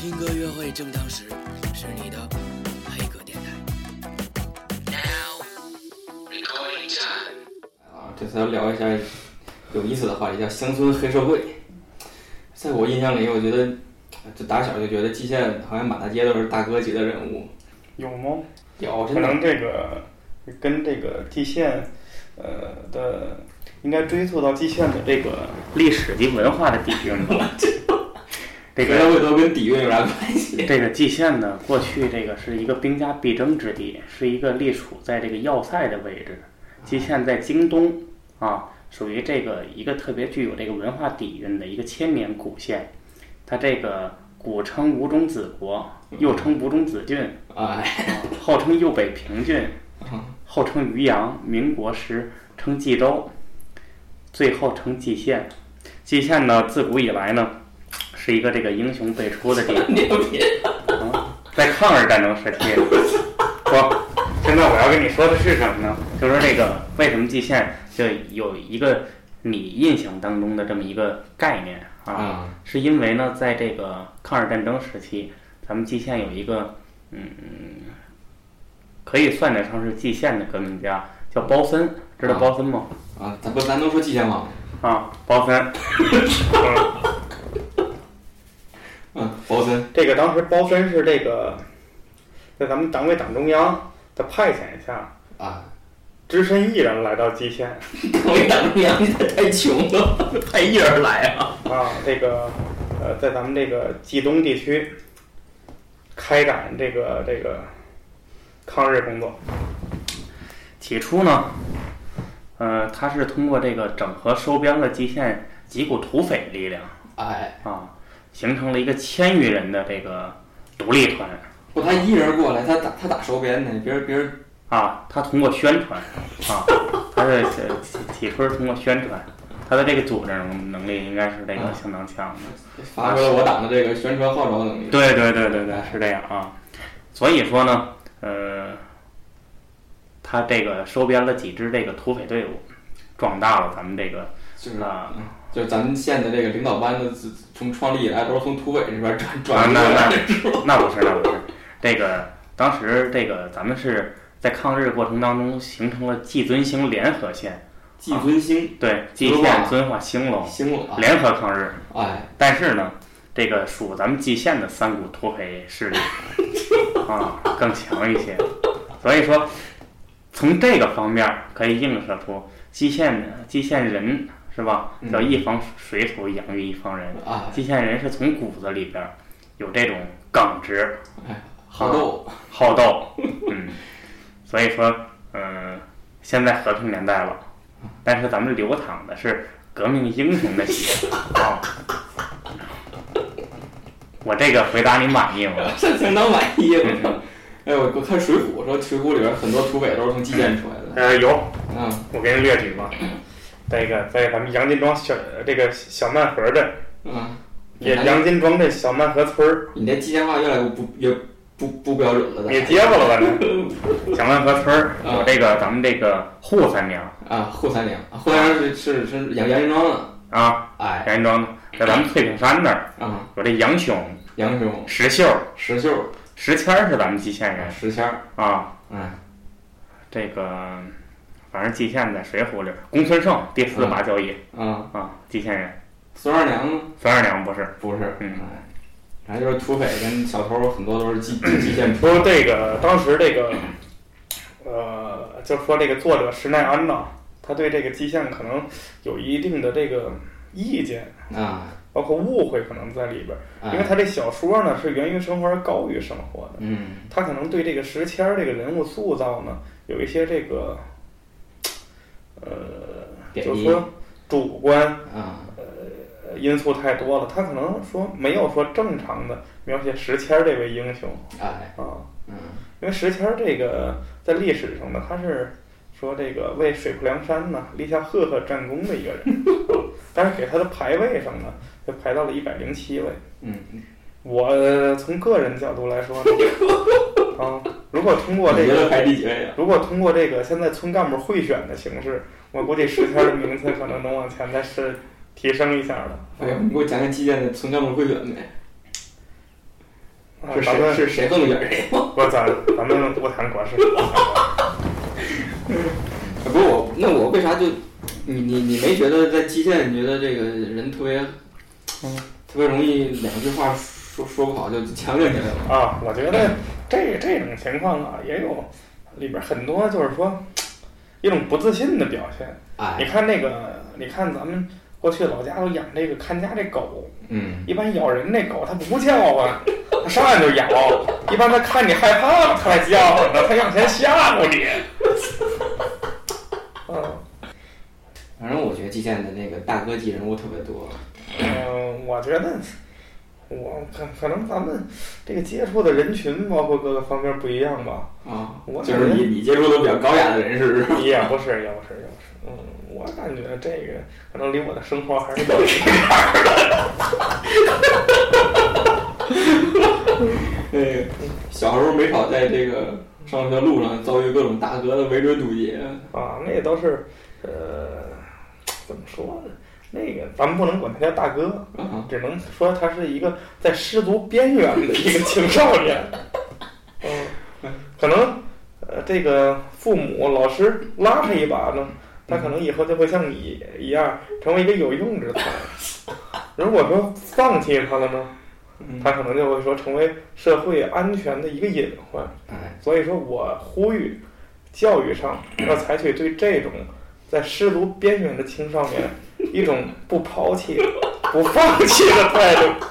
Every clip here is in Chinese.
听歌约会正当时，是你的黑歌电台。Now。啊，这次要聊一下有意思的话题，叫乡村黑社会。在我印象里，我觉得这打小就觉得蓟县好像满大街都是大哥级的人物。有吗？有，可能这个跟这个蓟县，呃的，应该追溯到蓟县的这个历史及文化的底蕴。这个会都跟底蕴有啥关系？这个蓟县呢，过去这个是一个兵家必争之地，是一个隶属在这个要塞的位置。蓟县在京东啊，属于这个一个特别具有这个文化底蕴的一个千年古县。它这个古称吴中子国，又称吴中子郡。哎，啊，号称右北平郡，后称渔阳，民国时称冀州，最后称蓟县。蓟县呢，自古以来呢，是一个这个英雄辈出的地方。牛逼！啊，在抗日战争时期，说，现在我要跟你说的是什么呢？就是说这个为什么蓟县就有一个你印象当中的这么一个概念啊？啊，是因为呢，在这个抗日战争时期，咱们蓟县有一个，嗯，可以算得上是蓟县的革命家，叫包森，知道啊包森吗？啊，咱不咱能说蓟县吗？啊，包森。嗯，包森。这个当时包森是这个，在咱们党委党中央的派遣下，啊，只身一人来到蓟县党委党中央太穷了，派一人来啊。啊，这个呃，在咱们这个冀东地区开展这个这个抗日工作。起初呢，呃，他是通过这个整合收编了蓟县几股土匪力量哎，啊，形成了一个千余人的这个独立团不，他一人过来，他打他打收编呢，别人别人啊。他通过宣传啊，他是起起初是通过宣传，他的这个组织能能力应该是这个相当强的。发挥了我党的这个宣传号召能力。对对对对对，是这样啊。所以说呢，呃，他这个收编了几支这个土匪队伍，壮大了咱们这个就是啊嗯就咱们县的这个领导班子，自从创立以来都是从土匪这边转啊转那那过来的。那不是那不是，这个当时这个咱们是在抗日过程当中形成了季尊兴联合县，季尊兴对，季县、遵化、兴隆兴隆啊，联合抗日。哎，但是呢，这个属咱们蓟县的三股土匪势力 啊更强一些，所以说从这个方面可以映射出蓟县的蓟县人是吧？嗯叫一方水土养育一方人，啊，蓟县人是从骨子里边儿有这种耿直、好斗，好斗，嗯，所以说，嗯、现在和平年代了，但是咱们流淌的是革命英雄的血 啊。我这个回答你满意吗？这相当满意了嗯。哎，我我看《水浒》说，《水浒》里边很多土匪都是从蓟县出来的。呃，有，嗯，我给你列举吧。这个在咱们杨金庄小这个小曼河镇，嗯，也杨金庄这小曼河村儿，你这吉祥话越来越不越不不标准了。你接过了吧？这 小曼河村儿有这个咱们这个扈三娘啊，扈三娘，扈三娘是是是杨杨金庄的。啊，哎，杨金庄的，在咱们翠屏山那儿啊，有这杨雄、杨雄、石秀、石秀、石谦儿是咱们蓟县人石谦儿，啊。哎，这个反正蓟县在《水浒》里，公孙胜第四把交椅啊，啊，蓟县人。孙二娘呢？孙二娘不是。不是，嗯哎，反正就是土匪跟小偷很多都是蓟 蓟县出。说这个当时这个，呃，就说这个作者石耐庵呐，他对这个蓟县可能有一定的这个意见，啊，包括误会可能在里边儿，因为哎，他这小说呢是源于生活而高于生活的，嗯，他可能对这个石谦这个人物塑造呢有一些这个，呃，就是说主观啊，呃因素太多了，他可能说没有说正常的描写石谦这位英雄哎，啊。嗯，因为石谦这个在历史上呢，他是说这个为水泊梁山呢立下赫赫战功的一个人，啊 但是给他的排位上呢，就排到了一百零七位。嗯，我从个人角度来说呢，啊，如果通过这个排个，第几位啊？如果通过这个现在村干部贿选的形式，我估计石谦儿的名次可能能往前再是提升一下的。哎呀，你给我讲讲蓟县的村干部贿选呗。是谁是谁更远谁吗？不，咱咱们不谈国事。不谈国事不是我，那我为啥就你你你没觉得在基建，你觉得这个人特别，嗯特别容易两句话说说不好就强硬起来了？啊，我觉得这这种情况啊，也有里边很多就是说一种不自信的表现。你哎，看那个，你看咱们过去老家都养这个看家这狗，嗯，一般咬人那狗它不叫啊，它上来就咬。一般它看你害怕了，它才叫唤呢，它想先吓唬你。嗯反正我觉得基建的那个大哥级人物特别多。嗯，我觉得我可可能咱们这个接触的人群，包括各个方面不一样吧。啊，我就是你你接触的比较高雅的人士是吧？也不是，也不是，也不是。嗯，我感觉这个可能离我的生活还是有一点。对，小时候没少在这个上学路上遭遇各种大哥的围追堵截。啊，那都是呃，怎么说呢？那个咱们不能管他叫大哥，啊，只能说他是一个在失足边缘的一个青少年。嗯，可能呃，这个父母、老师拉他一把呢，他可能以后就会像你一样成为一个有用之才。如果说放弃他了呢，嗯，他可能就会说成为社会安全的一个隐患。哎，所以说我呼吁，教育上要采取对这种在失足边缘的青少年一种不抛弃、不放弃的态度。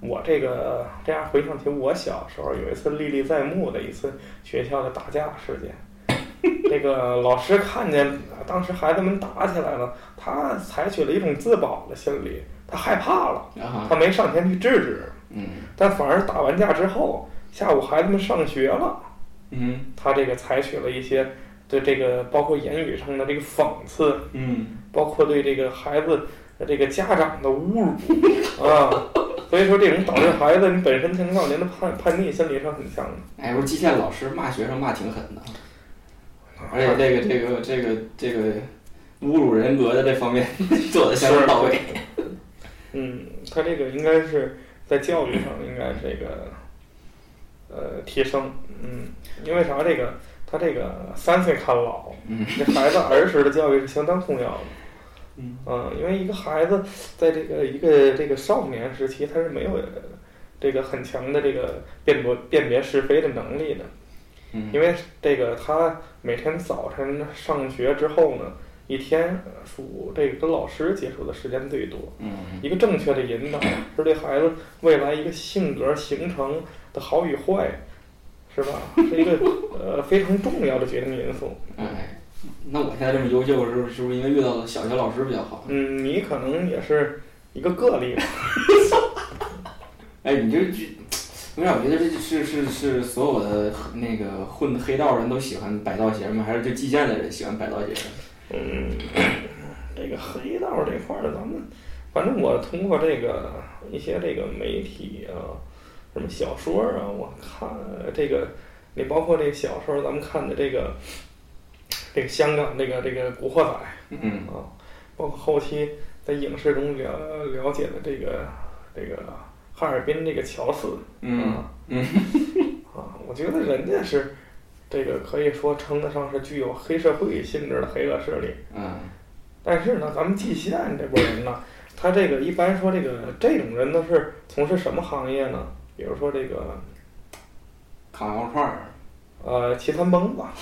我这个这样回想起我小时候有一次历历在目的一次学校的打架事件，这个老师看见啊当时孩子们打起来了，他采取了一种自保的心理，他害怕了，啊，他没上前去制止，嗯但反而打完架之后，下午孩子们上学了。嗯他这个采取了一些对这个包括言语上的这个讽刺，嗯，包括对这个孩子的这个家长的侮辱啊，所以说这种导致孩子你本身青少年的叛叛逆心理是很强的。哎，不是基建老师骂学生骂挺狠的，而且这个这个这个这个侮辱人格的这方面 做的相当到位。嗯，他这个应该是在教育上应该这个呃提升，嗯，因为啥？这个他这个三岁看老，嗯这孩子儿时的教育是相当重要的。嗯嗯，因为一个孩子在这个一个这个少年时期，他是没有这个很强的这个辨别辨别是非的能力的。嗯因为这个他每天早晨上学之后呢，一天呃属这个跟老师接触的时间最多。嗯一个正确的引导是对孩子未来一个性格形成的好与坏，是吧？是一个呃非常重要的决定因素。哎，那我现在这么优秀，是不是是不是因为遇到的小学老师比较好？嗯，你可能也是一个个例吧。哎，你这这，为啥我觉得这是是是所有的那个混黑道人都喜欢摆道鞋吗？还是就击剑的人喜欢摆道鞋？嗯，这个黑道这块儿，咱们反正我通过这个一些这个媒体啊，什么小说啊，我看这个，你包括这个小时候咱们看的这个这个香港这个这个《古惑仔》嗯啊，包括后期在影视中了了解的这个这个哈尔滨这个乔四嗯啊嗯啊，我觉得人家是这个可以说称得上是具有黑社会性质的黑恶势力。嗯但是呢，咱们蓟县这波人呢，他这个一般说这个这种人都是从事什么行业呢？比如说这个烤羊肉串儿，呃骑三蹦子，啊，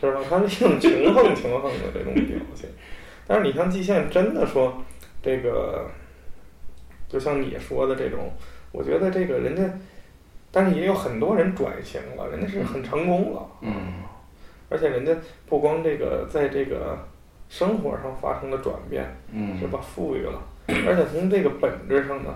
是吧？他是一种穷横穷横的这种表现。但是你像蓟县真的说这个，就像你说的这种，我觉得这个人家，但是也有很多人转型了，人家是很成功了。嗯而且人家不光这个在这个生活上发生了转变，嗯是吧？富裕了，而且从这个本质上呢，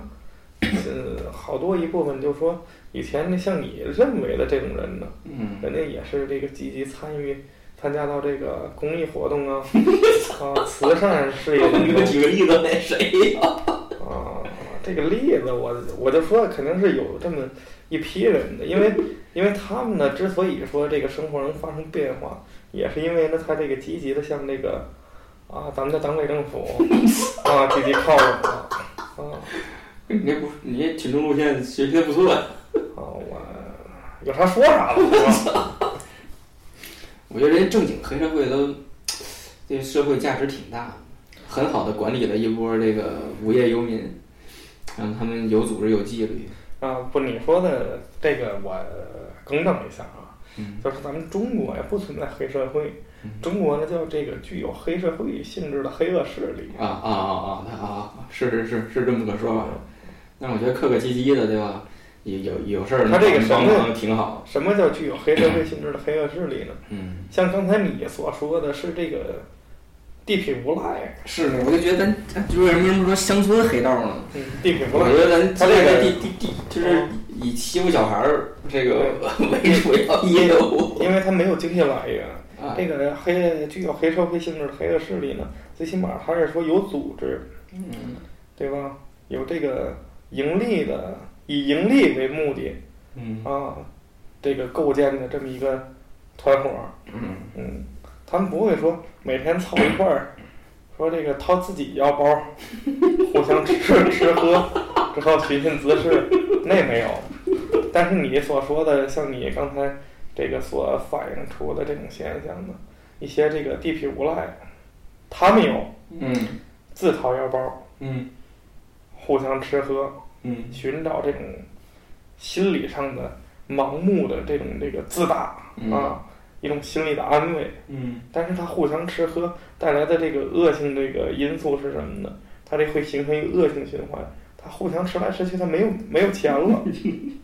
呃，好多一部分就说以前那像你认为的这种人呢，嗯人家也是这个积极参与参加到这个公益活动啊，啊，慈善事业当你给我举个例子，那谁呀？啊，这个例子我我就说肯定是有这么一批人的，因为因为他们呢之所以说这个生活能发生变化，也是因为呢他这个积极的向这个啊咱们的党委政府 啊积极靠拢了啊，你这不，你这群众路线学习的不错呀。啊，我有啥说啥吧？我觉得人家正经黑社会都对社会价值挺大的，很好的管理了一波这个无业游民，让他们有组织有纪律。啊，不，你说的这个我更正一下啊，嗯就是咱们中国呀不存在黑社会，中国呢叫这个具有黑社会性质的黑恶势力。啊啊啊啊！啊啊，是是是是这么个说法。但是我觉得客客气气的，对吧？有有有事儿他这个什么挺好。什么叫具有黑社会性质的黑恶势力呢？嗯，像刚才你所说的是这个地痞无赖，是的，我就觉得咱咱就为什么说乡村黑道呢？嗯，地痞无赖我赖觉得咱他这个地地地就是以欺负小孩儿这个 为主要业务因为他没有经济来源。啊这个黑具有黑社会性质的黑恶势力呢，最起码他是说有组织，嗯对吧？有这个盈利的，以盈利为目的嗯。啊，这个构建的这么一个团伙嗯，他们不会说每天凑一块儿，说这个掏自己腰包，互相吃吃喝，之后寻衅滋事，那没有。但是你所说的，像你刚才这个所反映出的这种现象呢，一些这个地痞无赖，他们有嗯。自掏腰包，嗯。互相吃喝，嗯寻找这种心理上的盲目的这种这个自大啊，一种心理的安慰。嗯但是它互相吃喝带来的这个恶性这个因素是什么呢？它这会形成一个恶性循环，它互相吃来吃去，它没有没有钱了。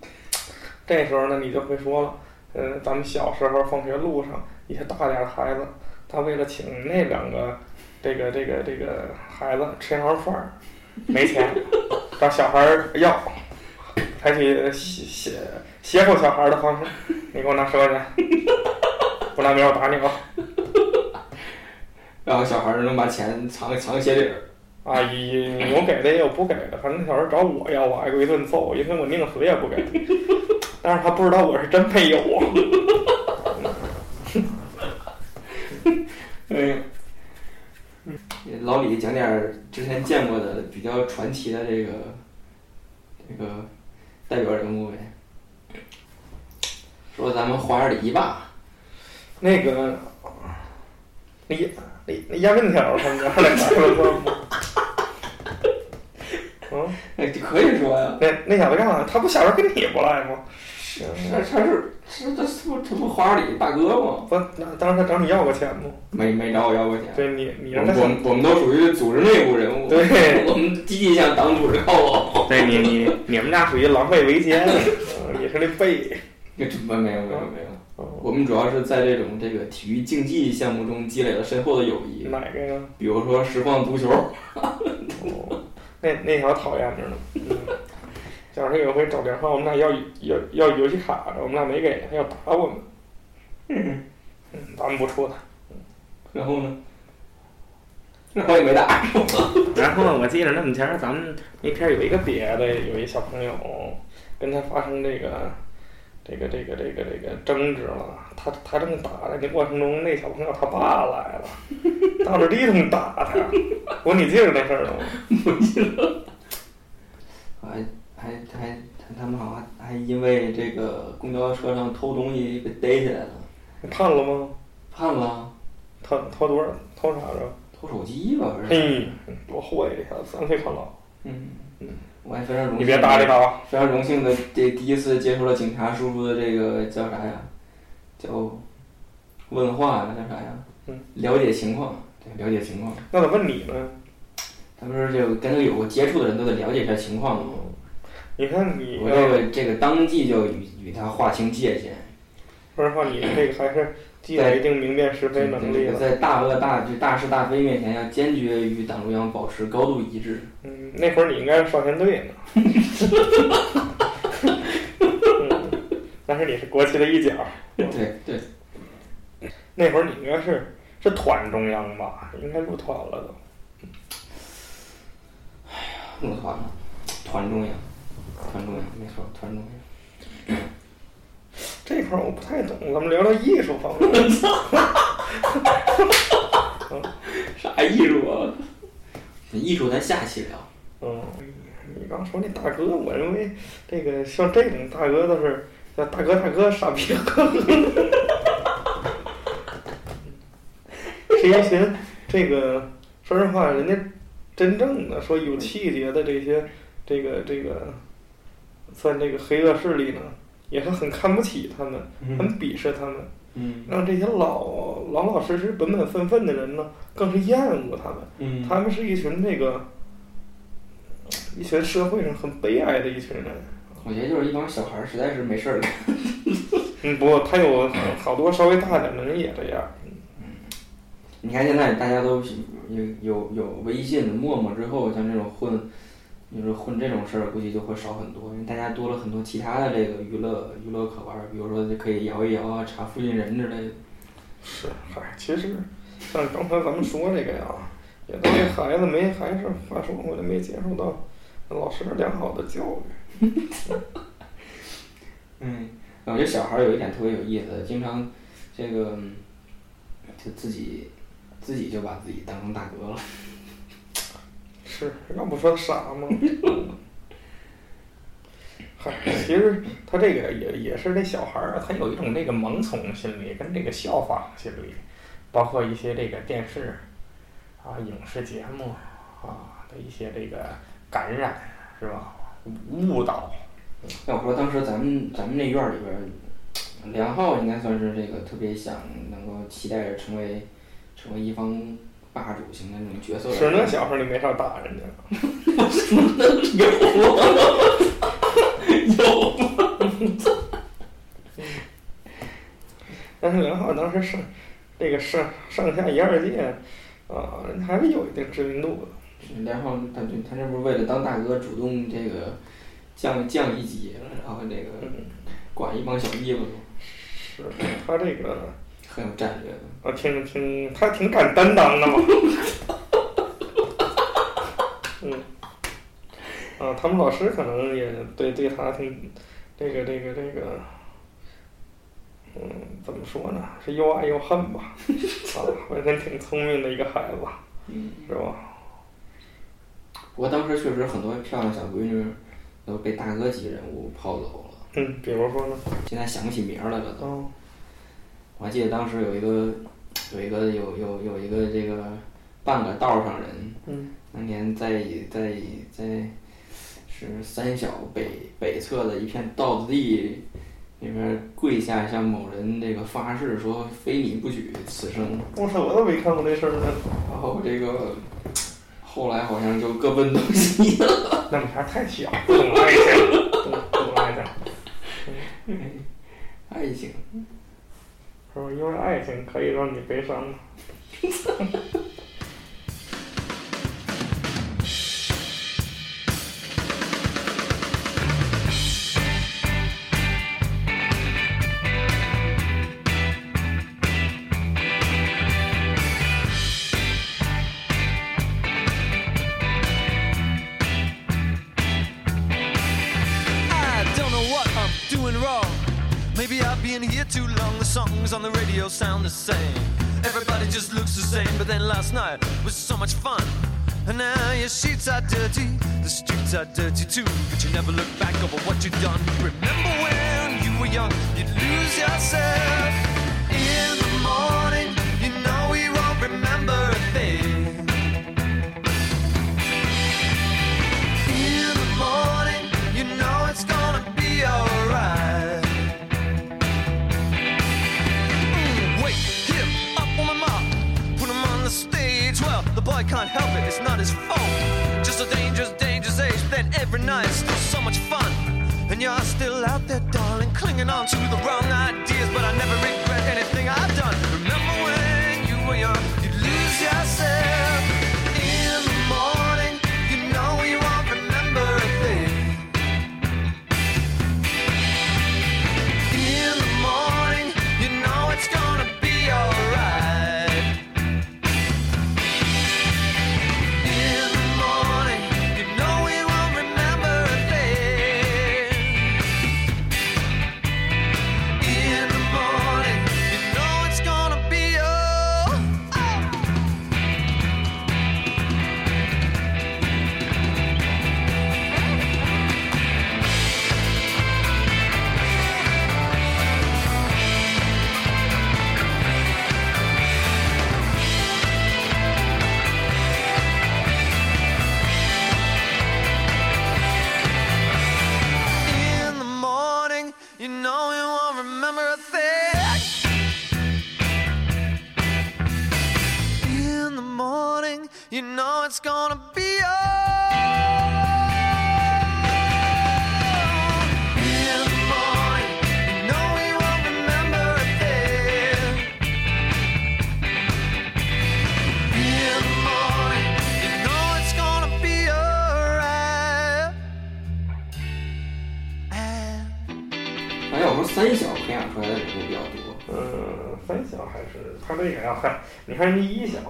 这时候呢，你就会说了，呃，咱们小时候放学路上一些大点的孩子，他为了请那两个这个这个这个孩子吃一碗饭儿，没钱，找小孩儿要，采取胁胁胁迫小孩儿的方式，你给我拿十块钱，不拿没有打你啊！然后小孩儿能把钱藏藏鞋底儿。啊，有有给的也有不给的，反正小孩找我要，我挨过一顿揍，因为我宁死也不给。但是他不知道我是真没有啊。哎呀，老李讲点儿之前见过的比较传奇的这个这个代表人物呗。说咱们花园里一霸，那个，那那那压面条他们家那孩子算吗？嗯，哎，可以说呀，那那小子干嘛？他不小时候跟你不赖吗？他 他是是他是不这不花园里大哥吗？不，那当时他找你要过钱吗？没没找我要过钱。对你，你我我们我们都属于组织内部人物，对 我们积极向党组织靠拢。对你你你们俩属于狼狈为奸，嗯你是那背。这没没有没有没有，哦我们主要是在这种这个体育竞技项目中积累了深厚的友谊，哪个呀？比如说实况足球。哦，那那条讨厌着呢。嗯，小时候有一回找电话，我们俩要要要游戏卡，我们俩没给，他要打我们。嗯，嗯，咱们不出他。然后呢？然后也没打。然后我记得那么前儿，咱们那天有一个别的，有一小朋友跟他发生这个这个这个这个这个争执了。他他正打的那过程中，那小朋友他爸来了，到这地上打他。我说你记着那事儿了吗？还还还他们好像还因为这个公交车上偷东西被逮起来了，判了吗？判了，偷偷多少？偷啥着？偷手机吧，不是？嘿，多坏呀！三岁看牢。嗯嗯，我还非常荣幸。你别搭理他啊！非常荣幸的这第一次接触了警察叔叔的这个叫啥呀？叫问话呀，叫啥呀？嗯，了解情况，对，了解情况。那怎么问你呢？他不是就跟他有过接触的人都得了解一下情况吗？你看你我这个这个当即就与与他划清界限。说实话，你这个还是具有一定明辨是非能力的。在大恶大就大是大非面前，要坚决与党中央保持高度一致。嗯，那会儿你应该是少先队呢。嗯，但是你是国旗的一角。对对，那会儿你应该是是团中央吧？应该入团了都。哎呀入团了，团中央，团中央，没错，团中央。这块儿我不太懂，咱们聊聊艺术方面。啥艺术啊？艺术咱下期聊。嗯，你告啊，说那大哥，我认为这个像这种大哥都是叫大哥大哥傻逼哥。是一群这个，说实话，人家真正的说有气节的这些，这个这个，算这个黑恶势力呢，也是很看不起他们，很鄙视他们，嗯让这些老老老实实、本本分分的人呢，更是厌恶他们。嗯他们是一群那个，一群社会上很悲哀的一群人。我觉得就是一帮小孩儿，实在是没事儿干。嗯，不过他有好多稍微大点的人也这样。你看现在大家都有有有微信、陌陌之后，像这种混，你说混这种事儿，估计就会少很多，因为大家多了很多其他的这个娱乐娱乐可玩儿，比如说就可以摇一摇啊，查附近人之类的。是，嗨，其实像刚才咱们说这个呀，也都是孩子没，还是话说回来没接受到老师良好的教育。嗯，我觉得小孩儿有一点特别有意思，经常这个就自己自己就把自己当成大哥了。是，要不说傻吗？嗨，其实他这个也也是那小孩儿，他有一种那个盲从心理跟这个效仿心理，包括一些这个电视啊、影视节目啊的一些这个感染，是吧？误导。要我说，当时咱们咱们那院儿里边儿，梁浩应该算是这个特别想能够期待着成为成为一方霸主型的那种角色的人。是那小时候你没少打人家。但是梁浩当时上这个上上下一二届啊，还是有一定知名度的。梁浩他就他这不是为了当大哥主动这个降降一级，然后那个管一帮小弟吗，是他这个很有战略的。啊，挺挺他挺敢担当的嘛。嗯，啊，他们老师可能也对对他挺这个这个这个，嗯，怎么说呢？是又爱又恨吧。啊，反正挺聪明的一个孩子，嗯，是吧？不过当时确实很多漂亮小闺女都被大哥级人物泡走了，嗯，比如说呢？现在想不起名儿来了都。哦，我还记得当时有一个有一个有有有一个这个半个道上人，嗯，当年在在在是三小北北侧的一片稻子地里边跪下向某人这个发誓说非你不娶此生，我操，我都没看过这事儿呢。然后这个后来好像就各奔东西了。那么还太小，不懂爱情，懂爱情，爱情，因为爱情可以让你悲伤吗？songs on the radio sound the same. Everybody just looks the same. But then last night was so much fun. And now your sheets are dirty, the streets are dirty too. But you never look back over what you've done. Remember when you were young, you'd lose yourself. Can't help it, it's not his fault. Just a dangerous, dangerous age. but Then every night, still so much fun. And you're still out there, darling, clinging on to the wrong ideas. But I never regret anything I've done.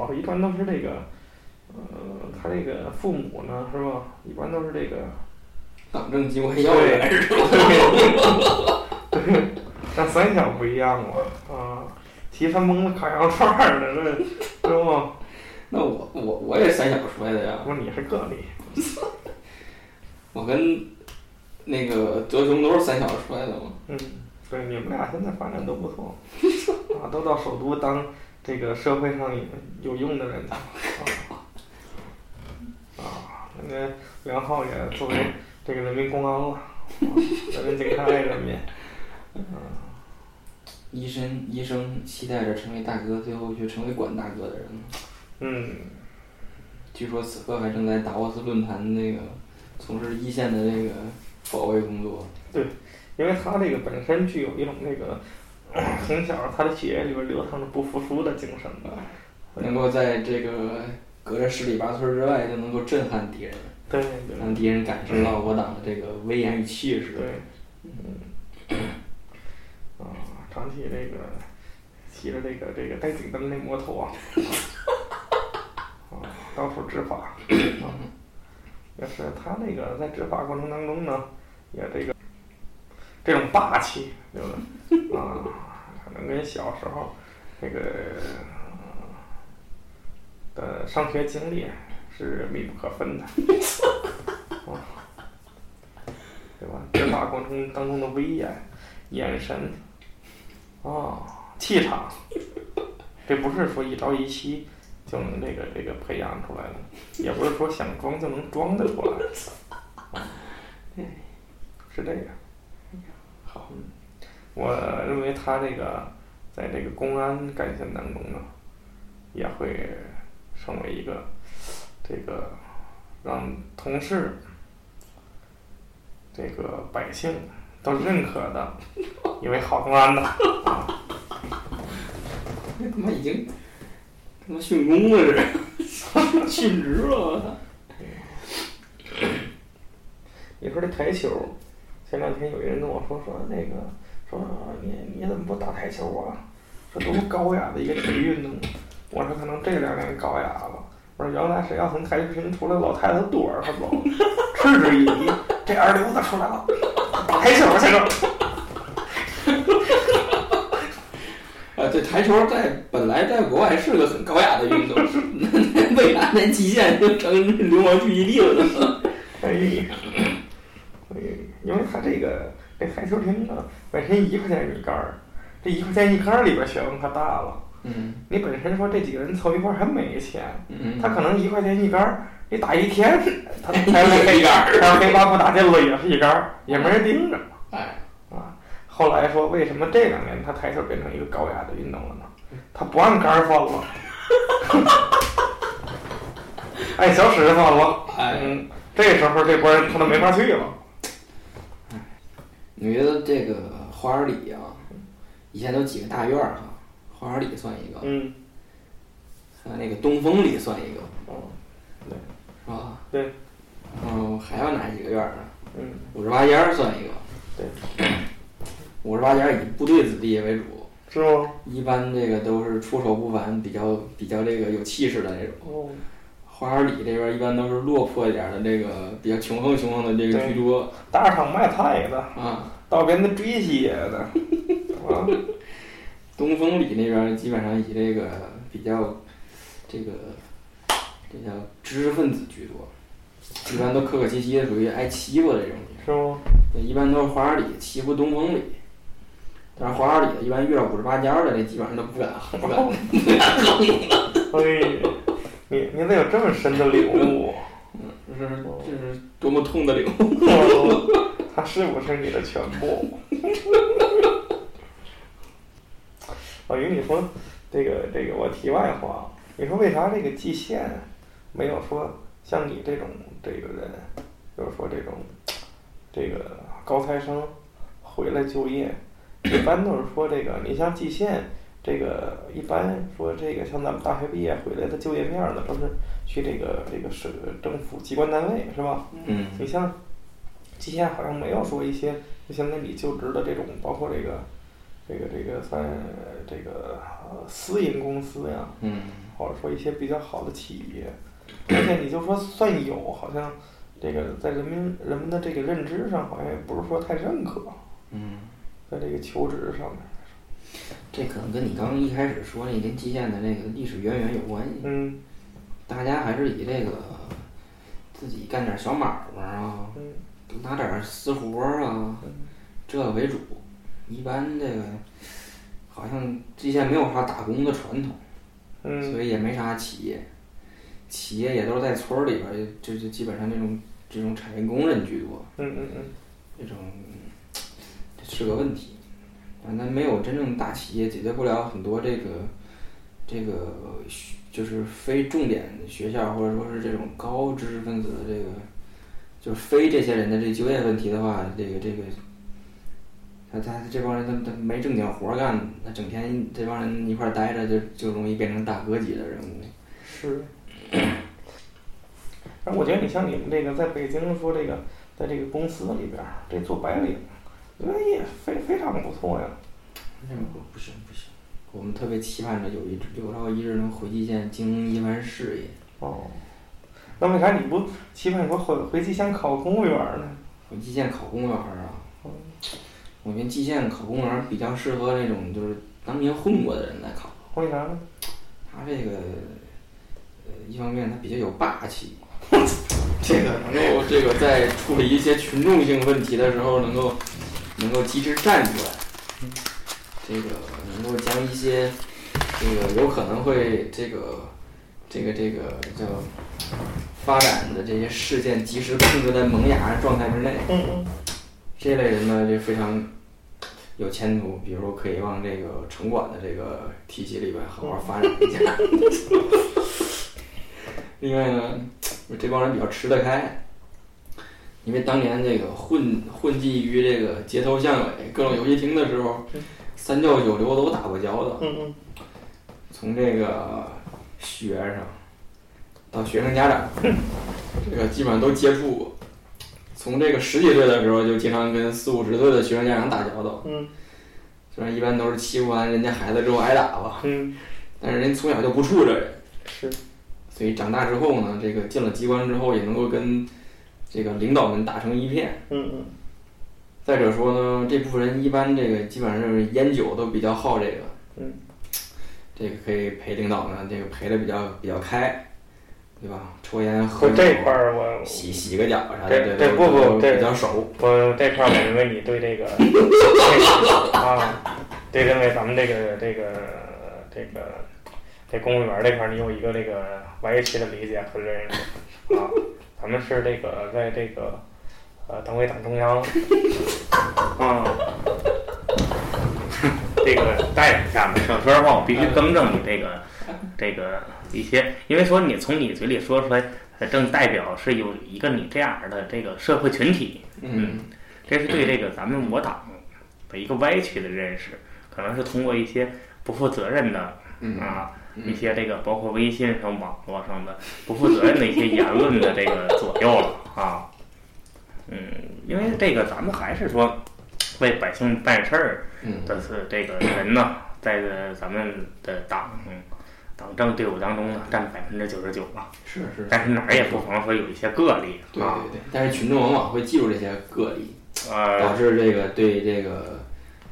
这一般都是这个，呃，他这个父母呢是吧？一般都是这个，党政机关要员是吧？对，但三小不一样嘛啊，提三蹦子烤羊肉串儿的那，是吧？那我我我也三小出来的呀，不是你是个例，我跟那个德雄都是三小出来的嘛。嗯，对，你们俩现在发展都不错，啊，都到首都当这个社会上有有用的人了，啊，啊，那个梁浩也作为这个人民公安了，啊，人民警察的人民，嗯医生医生期待着成为大哥，最后却成为管大哥的人。嗯，据说此刻还正在达沃斯论坛那个从事一线的那个保卫工作。对因为他这个本身具有一种那个 从小他的血液里边流淌着不服输的精神吧，能够在这个隔着十里八村之外就能够震撼敌人，对对。让敌人感受到我党的这个威严与气势。对，嗯，啊，长期这个骑着这个这个带顶灯的摩托啊，啊，到处执法，嗯，也是他那个在执法过程当中呢，也这个这种霸气，对吧？啊，可能跟小时候这个呃的上学经历是密不可分的，啊，对吧？执法过程当中的威严、眼神，啊，气场，这不是说一朝一夕就能这个这个培养出来的，也不是说想装就能装得出来，啊，是这样。好，我认为他这个在这个公安干线当中呢，也会成为一个这个让同事、这个百姓都认可的一位好公安呐。那他妈已经他妈训功了这是，殉职了我操！你说这台球，前两天有一人跟我说说那个说你你怎么不打台球啊？说多么高雅的一个体育运动。我说可能这两年高雅了。我说原来是要从台球厅出来，老太太躲着他走，嗤之以鼻。这二流子出来了，打台球去了。啊，对，台球在本来在国外是个很高雅的运动，那为啥那极限就成流氓聚集地了呢？哎呀，哎，因为他这个这台球厅呢，本身一块钱一杆儿，这一块钱一杆儿里边学问可大了。嗯你本身说这几个人凑一块儿还没钱，嗯，他可能一块钱一杆儿，你打一天，他才是黑杆儿，然后黑八不打进了也是一杆儿，也没人盯着哎，啊。后来说为什么这两年他台球变成一个高雅的运动了呢？他不按杆儿分了，按小尺分了。哎嗯，这时候这波人他都没法去了。你觉得这个花园里啊，以前都几个大院儿哈，花园里算一个，嗯，还有那个东风里算一个，哦，是吧？对。然后还有哪几个院儿啊？嗯，五十八间儿算一个。对。五十八间儿以部队子弟为主，是吗？一般这个都是出手不凡，比较比较这个有气势的那种。哦，花园里这边儿一般都是落魄一点儿的，这个比较穷横穷横的这个居多大厂卖菜的，啊。道边的追血的，啊，东风里那边儿基本上以这个比较这个这叫知识分子居多，一般都客客气气的，属于爱欺负的这种。是吗？对，一般都是花园里欺负东风里，但是花园里的一般遇到五十八家的，这基本上都不敢不敢不敢横的。哎，你你得有这么深的领悟？这是这是多么痛的领悟！哦他是不是你的全部？老于你说，这个这个，我题外话，你说为啥这个蓟县没有说像你这种这个人，就是说这种这个高材生回来就业，一般都是说这个，你像蓟县这个一般说这个像咱们大学毕业回来的就业面儿呢，都是去这个这个市政府机关单位是吧？嗯你像之前好像没有说一些就现在你就职的这种，包括这个这个这个算这个呃私营公司呀，嗯或者说一些比较好的企业，而且你就说算有，好像这个在人民人们的这个认知上，好像也不是说太认可，嗯，在这个求职上面，这可能跟你刚刚一开始说那跟蓟县的那个历史渊源有关系。嗯大家还是以这个自己干点小买卖啊，嗯拿点私活儿啊，这为主。一般这个好像蓟县没有啥打工的传统，嗯所以也没啥企业，企业也都是在村儿里边儿，就就基本上这种这种产业工人居多，嗯嗯嗯这种 这是个问题。反正没有真正大企业解决不了很多这个这个就是非重点学校或者说是这种高知识分子的这个，就是非这些人的这就业问题的话，这个这个。他他这帮人他他没正经活儿干，那整天这帮人一块儿待着就就容易变成大哥级的人物。是。但我觉得你像你们这个在北京说这个，在这个公司里边儿这做白领，觉得也非非常不错呀。那不不行不行，我们特别期盼着有一有朝一日能回蓟县经营一番事业。哦，那为啥你不期盼说回回蓟县考公务员儿呢？回蓟县考公务员儿啊，我觉得蓟县考公务员儿比较适合那种就是当年混过的人来考。为啥呢？他这个，呃，一方面他比较有霸气，这个能够这个在处理一些群众性问题的时候能够能够及时站出来，这个能够将一些这个有可能会这个这个这个叫发展的这些事件及时控制在萌芽状态之内。嗯嗯这类人呢，就非常有前途，比如说可以往这个城管的这个体系里边好好发展一下。另外呢，这帮人比较吃得开，因为当年这个混混迹于这个街头巷尾、各种游戏厅的时候，三教九流都打过交道。嗯嗯。从这个学生到学生家长，这个基本上都接触过。从这个十几岁的时候就经常跟四五十岁的学生家长打交道，嗯。虽然一般都是欺负完人家孩子之后挨打吧，嗯，但是人从小就不怵这人，是。所以长大之后呢，这个进了机关之后也能够跟这个领导们打成一片。嗯嗯再者说呢，这部分人一般这个基本上是烟酒都比较好这个，嗯，这个可以陪领导呢，这个陪的比较比较开，对吧？抽烟喝酒，这块儿我洗洗个脚啥的，这这这都不不这比较熟。我这块儿我认为你对这个 啊，对认为咱们这个这个这个这公务员这块儿，你有一个这个歪曲的理解和认识啊。咱们是这个在这个呃党委党中央啊，这个带领下面，说说实话，我必须更正你这个这个一些，因为说你从你嘴里说出来，呃正代表是有一个你这样的这个社会群体，嗯这是对这个咱们我党的一个歪曲的认识，可能是通过一些不负责任的嗯啊，一些这个包括微信上、网络上的不负责任的一些言论的这个左右了啊。嗯，因为这个咱们还是说为百姓办事儿嗯的是这个人呢，在这咱们的党党政队伍当中呢，占百分之九十九吧。是是，但是哪儿也不妨说有一些个例对啊对，对，但是群众往往会记住这些个例，导呃，致这个对这个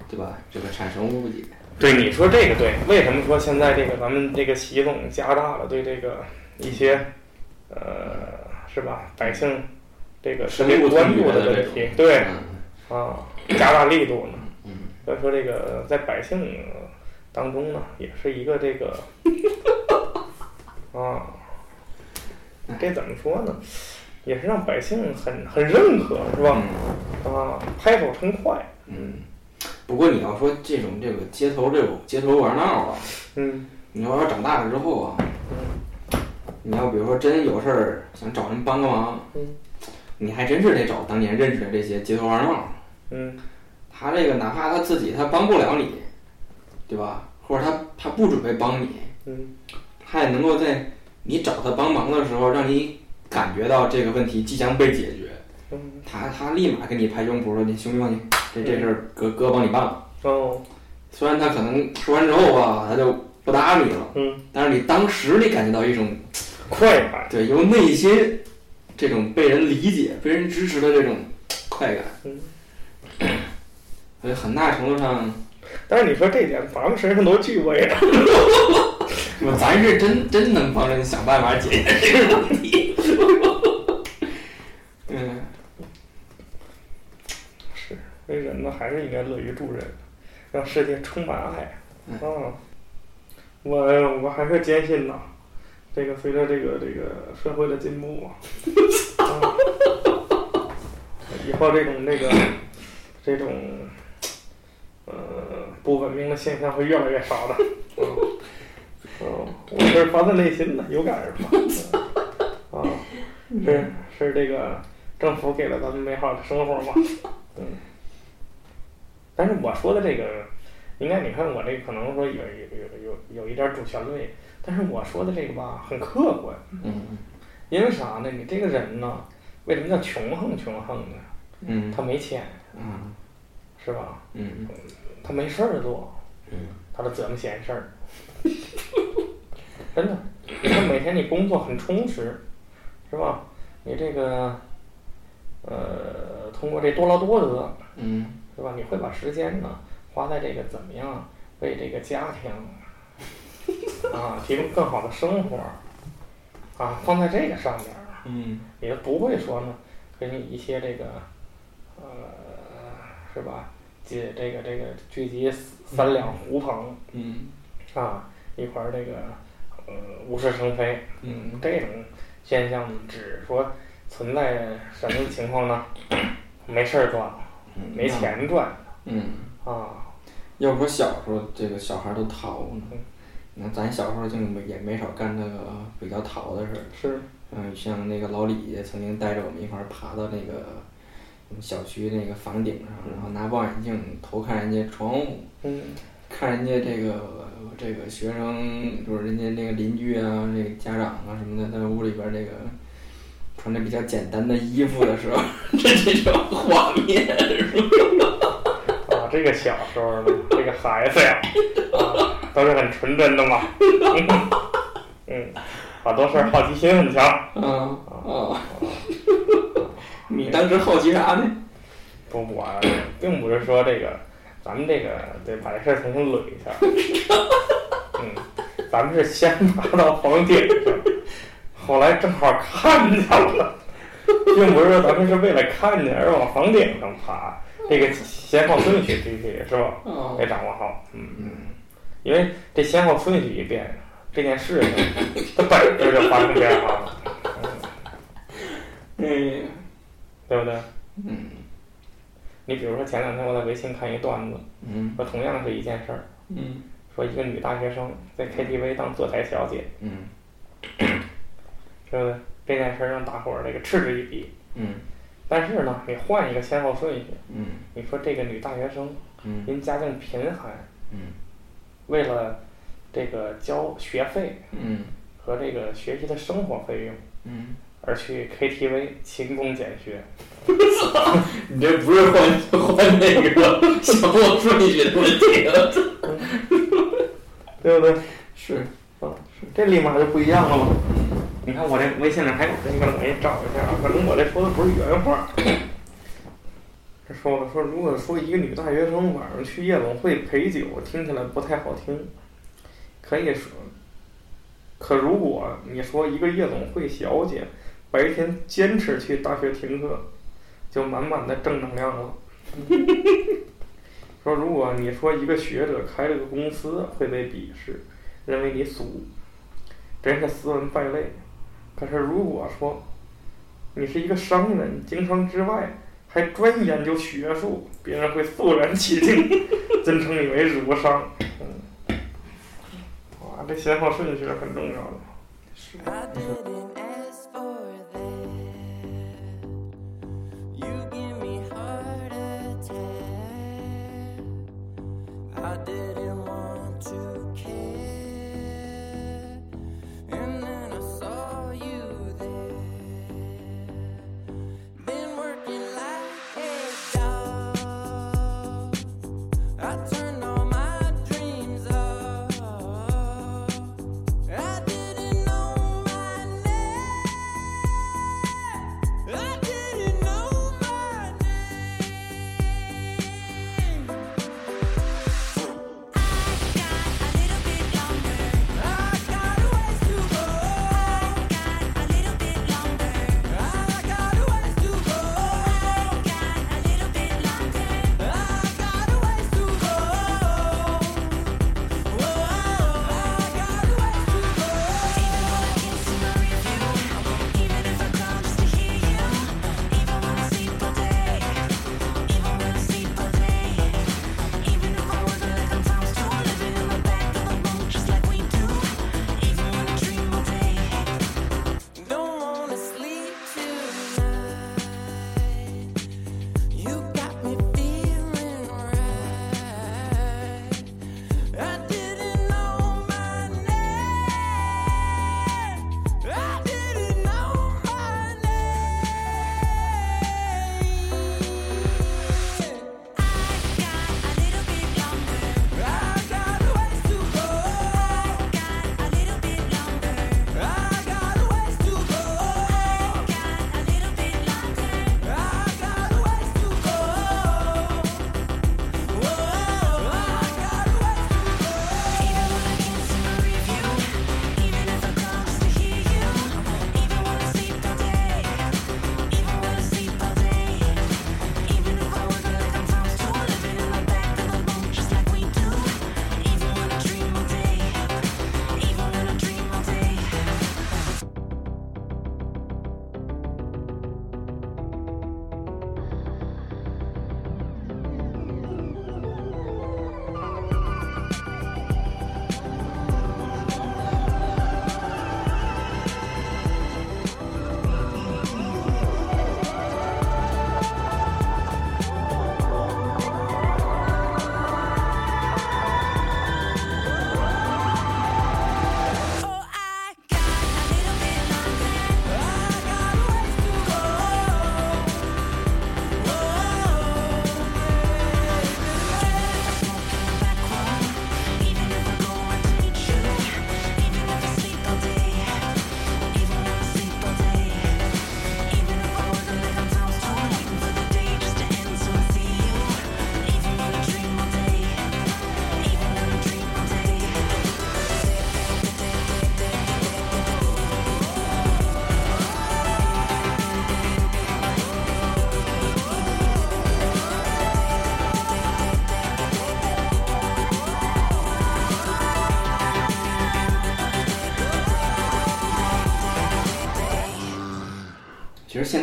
对吧？这个产生误解。对你说这个对，为什么说现在这个咱们这个习总加大了对这个一些呃是吧百姓这个特别关注的问题，对嗯啊，加大力度呢？嗯所以说这个在百姓当中呢，也是一个这个啊，这怎么说呢？也是让百姓很很认可，是吧？嗯啊，拍手称快。嗯。不过你要说这种这个街头这种街头玩闹啊，嗯你要说长大了之后啊，你要比如说真有事儿想找人帮个忙，嗯你还真是得找当年认识的这些街头玩闹。嗯他这个哪怕他自己他帮不了你，对吧？或者他他不准备帮你，嗯他也能够在你找他帮忙的时候，让你感觉到这个问题即将被解决。嗯他他立马给你拍胸脯说：“你兄弟，你这这事儿哥哥帮你办了。哦”虽然他可能说完之后吧，他就不搭理了，嗯，但是你当时你感觉到一种快感。对由内心这种被人理解、被人支持的这种快感。嗯 所以很大程度上，但是你说这点，咱们身上都具备了。我 咱是真真能帮人想办法解决这个问题。嗯，是，这人呢还是应该乐于助人，让世界充满爱。嗯啊，我我还是坚信呐，这个随着这个这个社会的进步以后这种这个这种呃不文明的现象会越来越少的。嗯，嗯，我是发自内心的有感而发。啊，是是这个政府给了咱们美好的生活嘛。嗯，但是我说的这个，应该你看我这可能说有有有有有一点主旋律，但是我说的这个吧很客观，嗯因为啥呢？你这个人呢，为什么叫穷横穷横呢？嗯他没钱嗯是吧？嗯他没事儿做，嗯他都怎么闲事儿？真的，你看每天你工作很充实，是吧？你这个，呃，通过这多劳多得，嗯是吧？你会把时间呢花在这个怎么样为这个家庭啊 提供更好的生活啊放在这个上面儿，嗯也不会说呢给你一些这个呃是吧？这这个这个聚集三两狐朋嗯啊一块儿这个呃无事生非，嗯这种现象只说存在什么情况呢？没事儿赚，没钱赚嗯。啊。要不说小时候这个小孩儿都淘呢嗯，那咱小时候就没也没少干那个比较淘的事儿。是，嗯，像那个老李曾经带着我们一块儿爬到那个我们小区那个房顶上，然后拿望远镜偷看人家窗户，嗯看人家这个这个学生，就是人家那个邻居啊，这个家长啊什么的，在屋里边儿这个穿着比较简单的衣服的时候，这这种画面是吧？啊，这个小时候呢，这个孩子呀，啊，都是很纯真的嘛。嗯，好多事儿好奇心很强。嗯啊！你当时好奇啥呢？不，我并不是说这个，咱们这个得把这事儿重新捋一下。嗯，咱们是先爬到房顶上，后来正好看见了，并不是说咱们是为了看见而往房顶上爬，这个先后顺序必须是吧？啊得掌握好。嗯嗯，因为这先后顺序一变，这件事情它本身就发生变化了，嗯对不对？嗯你比如说前两天我在微信看一段子，嗯说同样是一件事儿。嗯说一个女大学生在 KTV 当坐台小姐，嗯对不对？这件事儿让大伙儿这个嗤之以鼻。嗯但是呢，你换一个先后顺序，嗯你说这个女大学生嗯因家境贫寒，嗯为了这个交学费嗯和这个学习的生活费用，嗯，而去 KTV 勤工俭学，你这不是换换那个先后顺序的问题了，对不对？是这立马就不一样了嘛。你看我这微信上还有这个，我给你找一下啊，可能我这说的不是原话。这说了说，如果说一个女大学生晚上去夜总会陪酒，听起来不太好听，可以说，可如果你说一个夜总会小姐白天坚持去大学听课，就满满的正能量了。说如果你说一个学者开了个公司会被鄙视，认为你俗，真是斯文败类。可是如果说你是一个商人，经商之外还专研究学术，别人会肃然起敬，尊称你为儒商。嗯，哇，这先后顺序是很重要的。是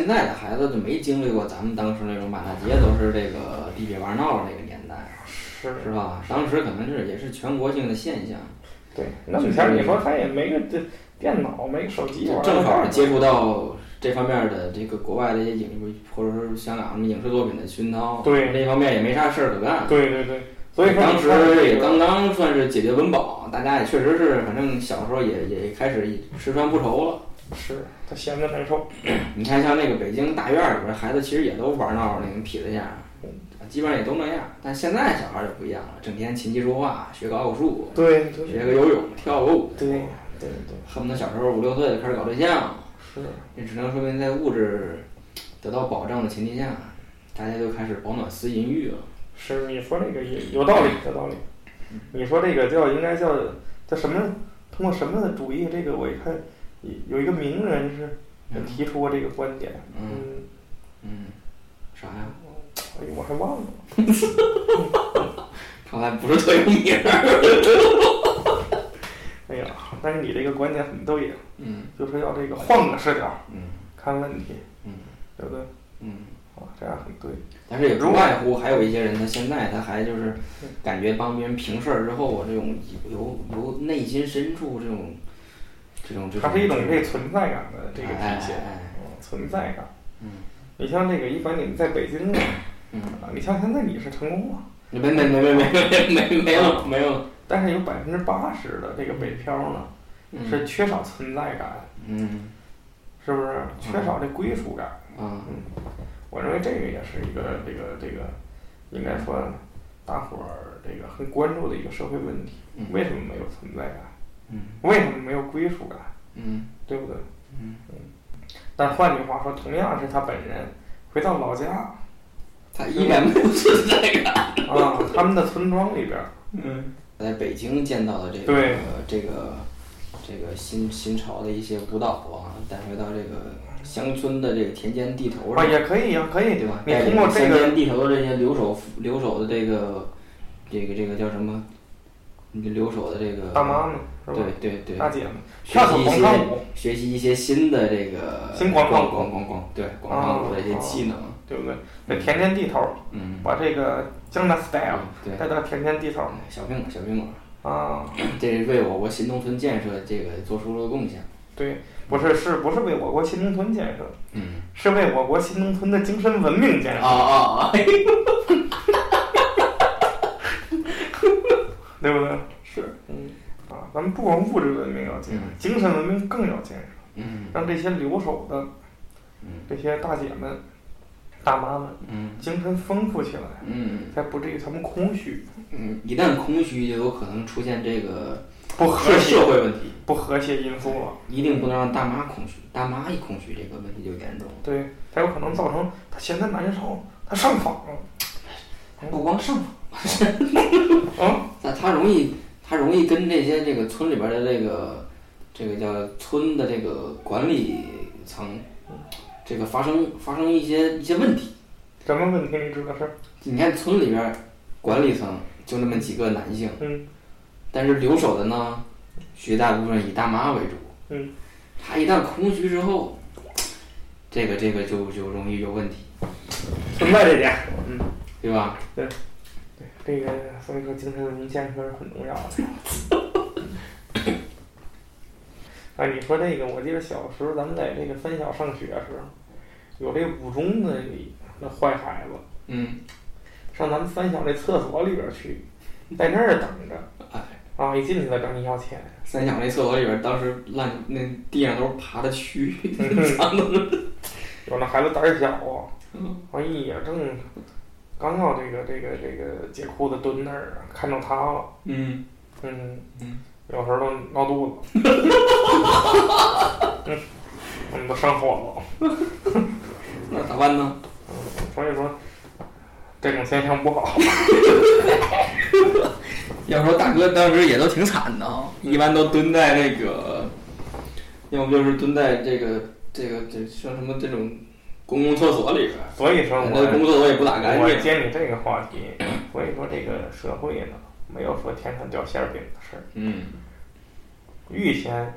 现在的孩子就没经历过咱们当时那种满大街都是这个地痞玩闹的那个年代，是是吧？当时可能是也是全国性的现象，对，那以前你说他也没个这电脑，没个手机正好接触到这方面的这个国外的一些影，或者说香港的影视作品的熏陶，对这方面也没啥事儿可干。对对对，所以当时也刚刚算是解决温饱，大家也确实是，反正小时候也也开始吃穿不愁了。是他闲着难受，你看，像那个北京大院儿里边儿，孩子其实也都玩闹那种痞子样儿，基本上也都那样。但现在小孩儿就不一样了，整天琴棋书画，学个奥数，对对学个游泳，跳个舞，对对对，恨不得小时候五六岁就开始搞对象。是这只能说明在物质得到保障的前提下，大家就开始饱暖思淫欲了。是，你说这个也有道理，有道理。你说这个叫应该叫叫什么？通过什么的主义？这个我一看有一个名人是提出过这个观点。嗯嗯，嗯，啥呀？哎呦，我还忘了。看来不是特有名儿。哎呀，但是你这个观点很对呀，嗯就是要这个换个视角嗯看问题，嗯对不对？嗯。啊，这样很对。但是也不外乎还有一些人，他现在他还就是感觉帮别人平事儿之后，这种由由内心深处这种这种这它是一种这存在感的这个哎体现，存在感。嗯。你像这个，一般你们在北京啊，嗯，啊你像现在你是成功了，没没没没没没没没有没有，但是有百分之八十的这个北漂呢，嗯。是缺少存在感，嗯。是不是？缺少这归属感。嗯。我认为这个也是一个这个这个，应该说大伙儿这个很关注的一个社会问题。嗯。为什么没有存在感？嗯为什么没有归属感？嗯对不对？嗯嗯，但换句话说，同样是他本人回到老家他依然没有存在感。啊，他们的村庄里边儿，嗯，在北京见到的这个对这个这个新新潮的一些舞蹈啊，带回到这个乡村的这个田间地头啊，上，也可以呀、可以对吧？你通过这个田间地头的这些留守留守的这个这个这个叫什么？留守的这个大妈们是吧？对对对，大姐们学跳跳习一些广场舞，学习一些新的这个新广场舞广广广对广场舞的一些技能，对不对？在田间地头儿，嗯，把这个江南 style 对，带到田间地头儿小宾馆小宾馆，啊，这是为我国新农村建设这个做出了贡献。对，不是是不是为我国新农村建设，嗯，是为我国新农村的精神文明建啊设，啊啊！对不对？是，咱们不光物质文明要建设，嗯精神文明更要建设，嗯让这些留守的嗯这些大姐们、大妈们嗯精神丰富起来，嗯才不至于他们空虚、嗯，一旦空虚，就有可能出现这个不和谐、社会问题，不和谐因素了。一定不能让大妈空虚，大妈一空虚，这个问题就严重了。对，才有可能造成他闲得难受，他上访了。不光上访啊，那他容易，他容易跟这些这个村里边的这个这个叫村的这个管理层，这个发生发生一些一些问题。什么问题你知道是？你看村里边管理层就那么几个男性，嗯但是留守的呢，绝大部分以大妈为主。嗯，他一旦空虚之后，这个这个就就容易有问题，存在这点。嗯，对吧？对，这个所以说精神文明建设是很重要的。啊，你说这个，我记得小时候咱们在这个三小上学的时候，有这五中的那坏孩子，嗯，上咱们三小那厕所里边去，在那儿等着，哎，啊，一进去了找你要钱，三小那厕所里边，当时烂那地上都是爬的蛆。有那孩子胆儿小啊，嗯哎呀，正刚要这个这个这个解裤子蹲那儿，看着他了，嗯。嗯。嗯，有时候都闹肚子，嗯，我们都上火了，那咋办呢？所以说这种现象不好。要说大哥当时也都挺惨的啊，一般都蹲在那个，要不就是蹲在这个这个这像什么这种公共厕所里边，所以说那公共我厕所也不咋干我净。接你这个话题，所以说这个社会呢，没有说天上掉馅儿饼的事儿，嗯，欲先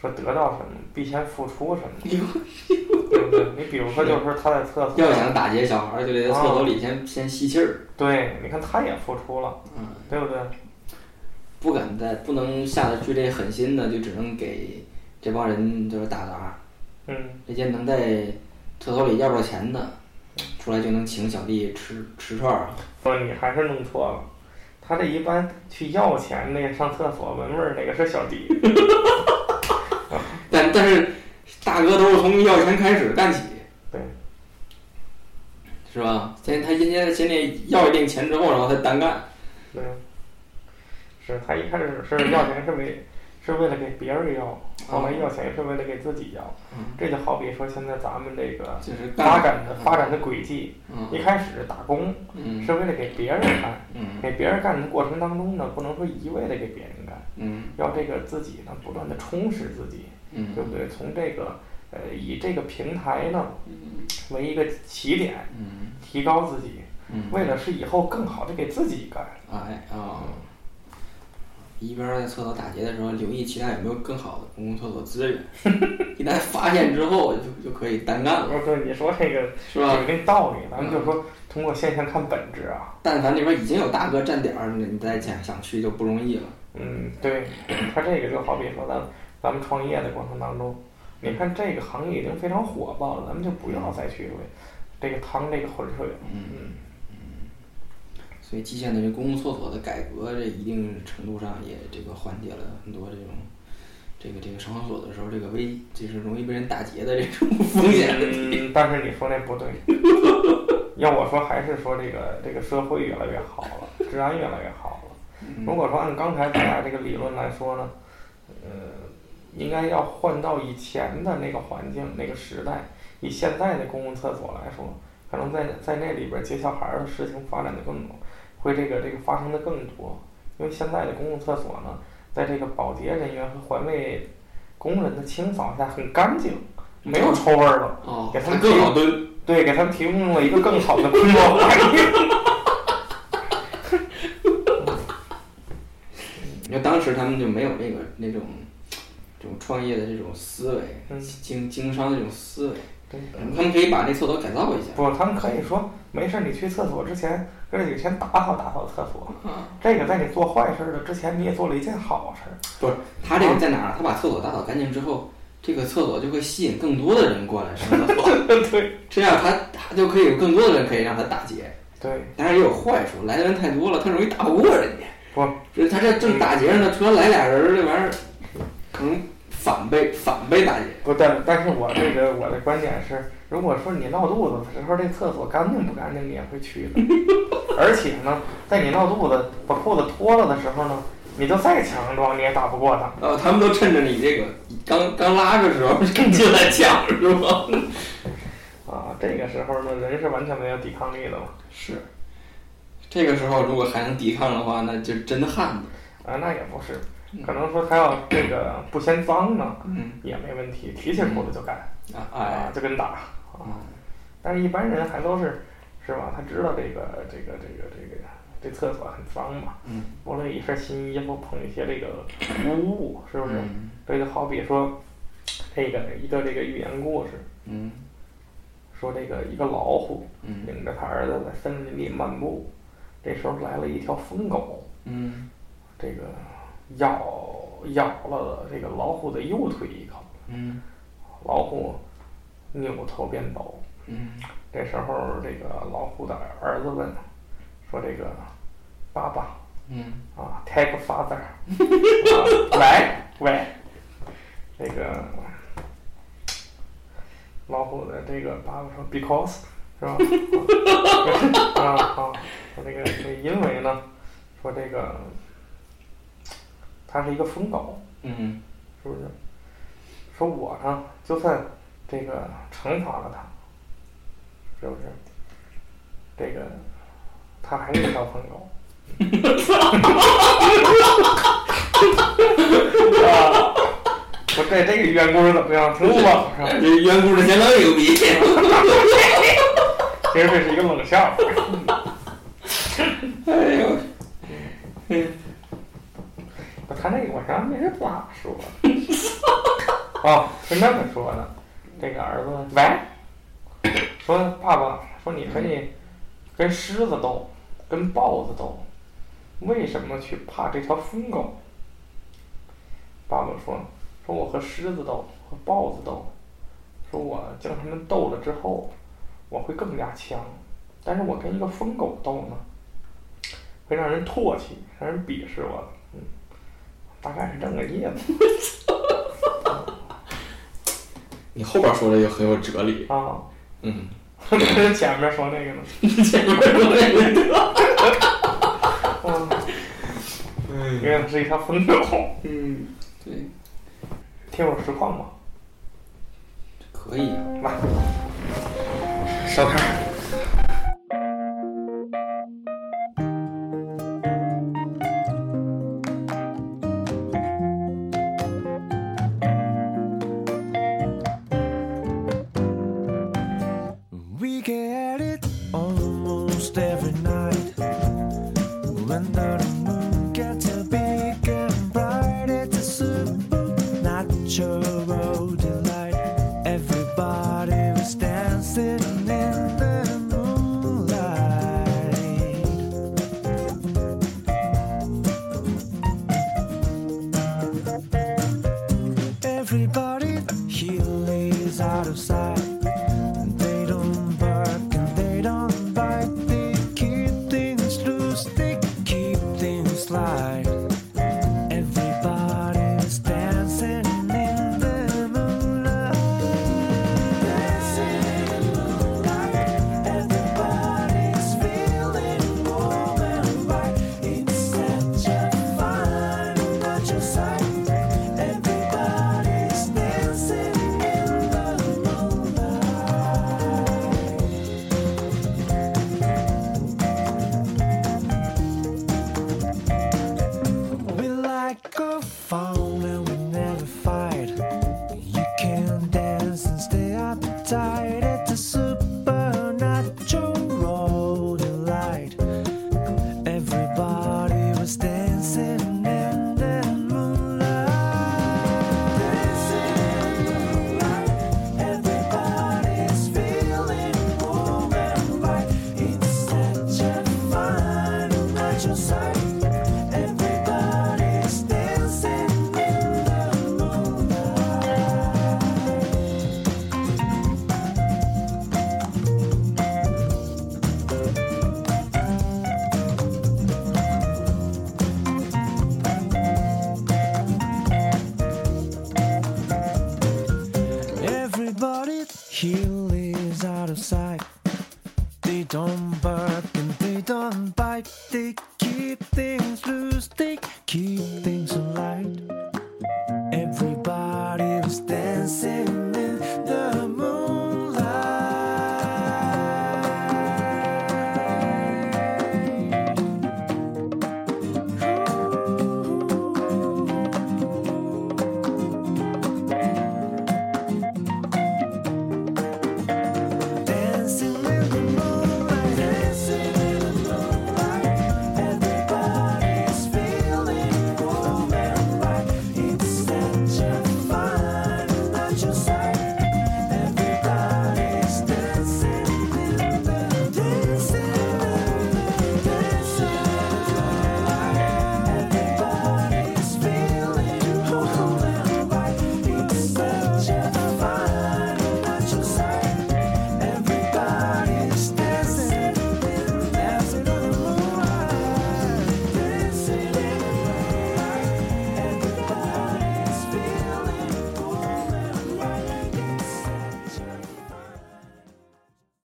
说得到什么，必先付出什么，对不对？你比如说，就是说他在厕所，要想打劫小孩儿，就得在厕所里先先吸气儿，对，你看他也付出了，嗯，对不对？不敢再不能下得去这狠心的，就只能给这帮人就是打杂，嗯，这些能在厕所里要不着钱的，出来就能请小弟吃吃串儿啊。说你还是弄错了。他这一般去要钱那个上厕所闻味儿哪个是小弟，但但是大哥都是从要钱开始干起，对，是吧？先他先先先得要一定钱之后，然后再单干。对，是他一开始是要钱是为是为了给别人要，我们要钱是为了给自己要。嗯，这就好比说现在咱们这个发展的发展的轨迹，一嗯开始打工嗯。是为了给别人干，嗯。给别人干的过程当中呢，不能说一味的给别人干，嗯。要这个自己呢不断的充实自己，嗯。对不对？从这个呃以这个平台呢为一个起点，嗯。提高自己，嗯，为了是以后更好的给自己干。哎啊，一边儿在厕所打劫的时候，留意其他有没有更好的公共厕所资源，一旦发现之后，就就可以单干了，我说你说这个是吧？有这道理，咱们就说通过现象看本质啊。但凡里边已经有大哥站点儿，你再想想去就不容易了。嗯，对，他这个就好比说咱咱们创业的过程当中，你看这个行业已经非常火爆了，咱们就不要再去为这个趟这个浑水了。嗯所以蓟县的这公共厕所的改革，这一定程度上也这个缓解了很多这种这个这个上厕所的时候这个危就是容易被人打劫的这种风险问题。嗯，但是你说那不对，要我说还是说这个这个社会越来越好了，治安越来越好了。如果说按刚才咱俩这个理论来说呢，呃，应该要换到以前的那个环境、那个时代，以现在的公共厕所来说，可能在在那里边接小孩儿的事情发展的更多，会这个这个发生的更多。因为现在的公共厕所呢，在这个保洁人员和环卫工人的清扫下很干净，没有臭味儿了。哦，给他们更好蹲。对，给他们提供了一个更好的工作环境。因为当时他们就没有那个那种这种创业的这种思维，嗯经经商的这种思维，对，他们可以把这厕所改造一下。不，他们可以说没事儿，你去厕所之前，哥几个先打扫打扫厕所。嗯这个在你做坏事儿的之前，你也做了一件好事儿。不是，他这个在哪儿？他把厕所打扫干净之后，这个厕所就会吸引更多的人过来上厕所，对这样他他就可以有更多的人可以让他打劫。对，当然也有坏处，来的人太多了，他容易打不过人家。不，就是他这正打劫着呢，突然来俩人儿，这玩意儿可能反被反被打劫。不但但是我这个我的观点是，如果说你闹肚子的时候，这厕所干净不干净，你也会去的。而且呢，在你闹肚子把裤子脱了的时候呢，你就再强壮，你也打不过他。呃，他们都趁着你这个刚刚拉的时候进来抢，是吧？啊，这个时候呢，人是完全没有抵抗力的嘛。是。这个时候如果还能抵抗的话，那就真汉子。啊，那也不是，可能说他要这个不嫌脏呢，嗯。也没问题，提起裤子就干，啊，就跟打。啊。但是一般人还都是，是吧？他知道这个这个这个这个这厕所很脏嘛，嗯，摸了一身新衣服，碰一些这个污物，是不是？嗯。这就好比说，这个一个这个寓言故事，嗯。说这个一个老虎嗯。领着他儿子在森林里漫步，这时候来了一条疯狗，嗯。这个咬咬了这个老虎的右腿一口，嗯老虎扭头便走。嗯这时候，这个老虎的儿子问说：“这个爸爸嗯啊，take father，啊，来喂，这个老虎的这个爸爸说，because 是吧？啊好，说这个是因为呢，说这个它是一个疯狗，嗯是不是？说我呢，就算这个惩罚了他，是不是？这个他还是一条疯狗。啊，我这这个寓言故事怎么样？挺冷是吧？这原故事相当牛逼。其实这是一个冷笑话。哎呦，他那个我上没是咋说？哦，是那么说的。这个儿子喂，说爸爸，说你可以跟狮子斗，跟豹子斗，为什么去怕这条疯狗？爸爸说，说我和狮子斗，和豹子斗，说我将他们斗了之后，我会更加强，但是我跟一个疯狗斗呢，会让人唾弃，让人鄙视我。嗯，大概是这么个意思 你后边说的就很有哲理。啊。嗯，跟 前面说那个呢？前面说那个。嗯，因为它是一条疯狗。嗯，对，听会儿实况吧，可以啊。来，烧开。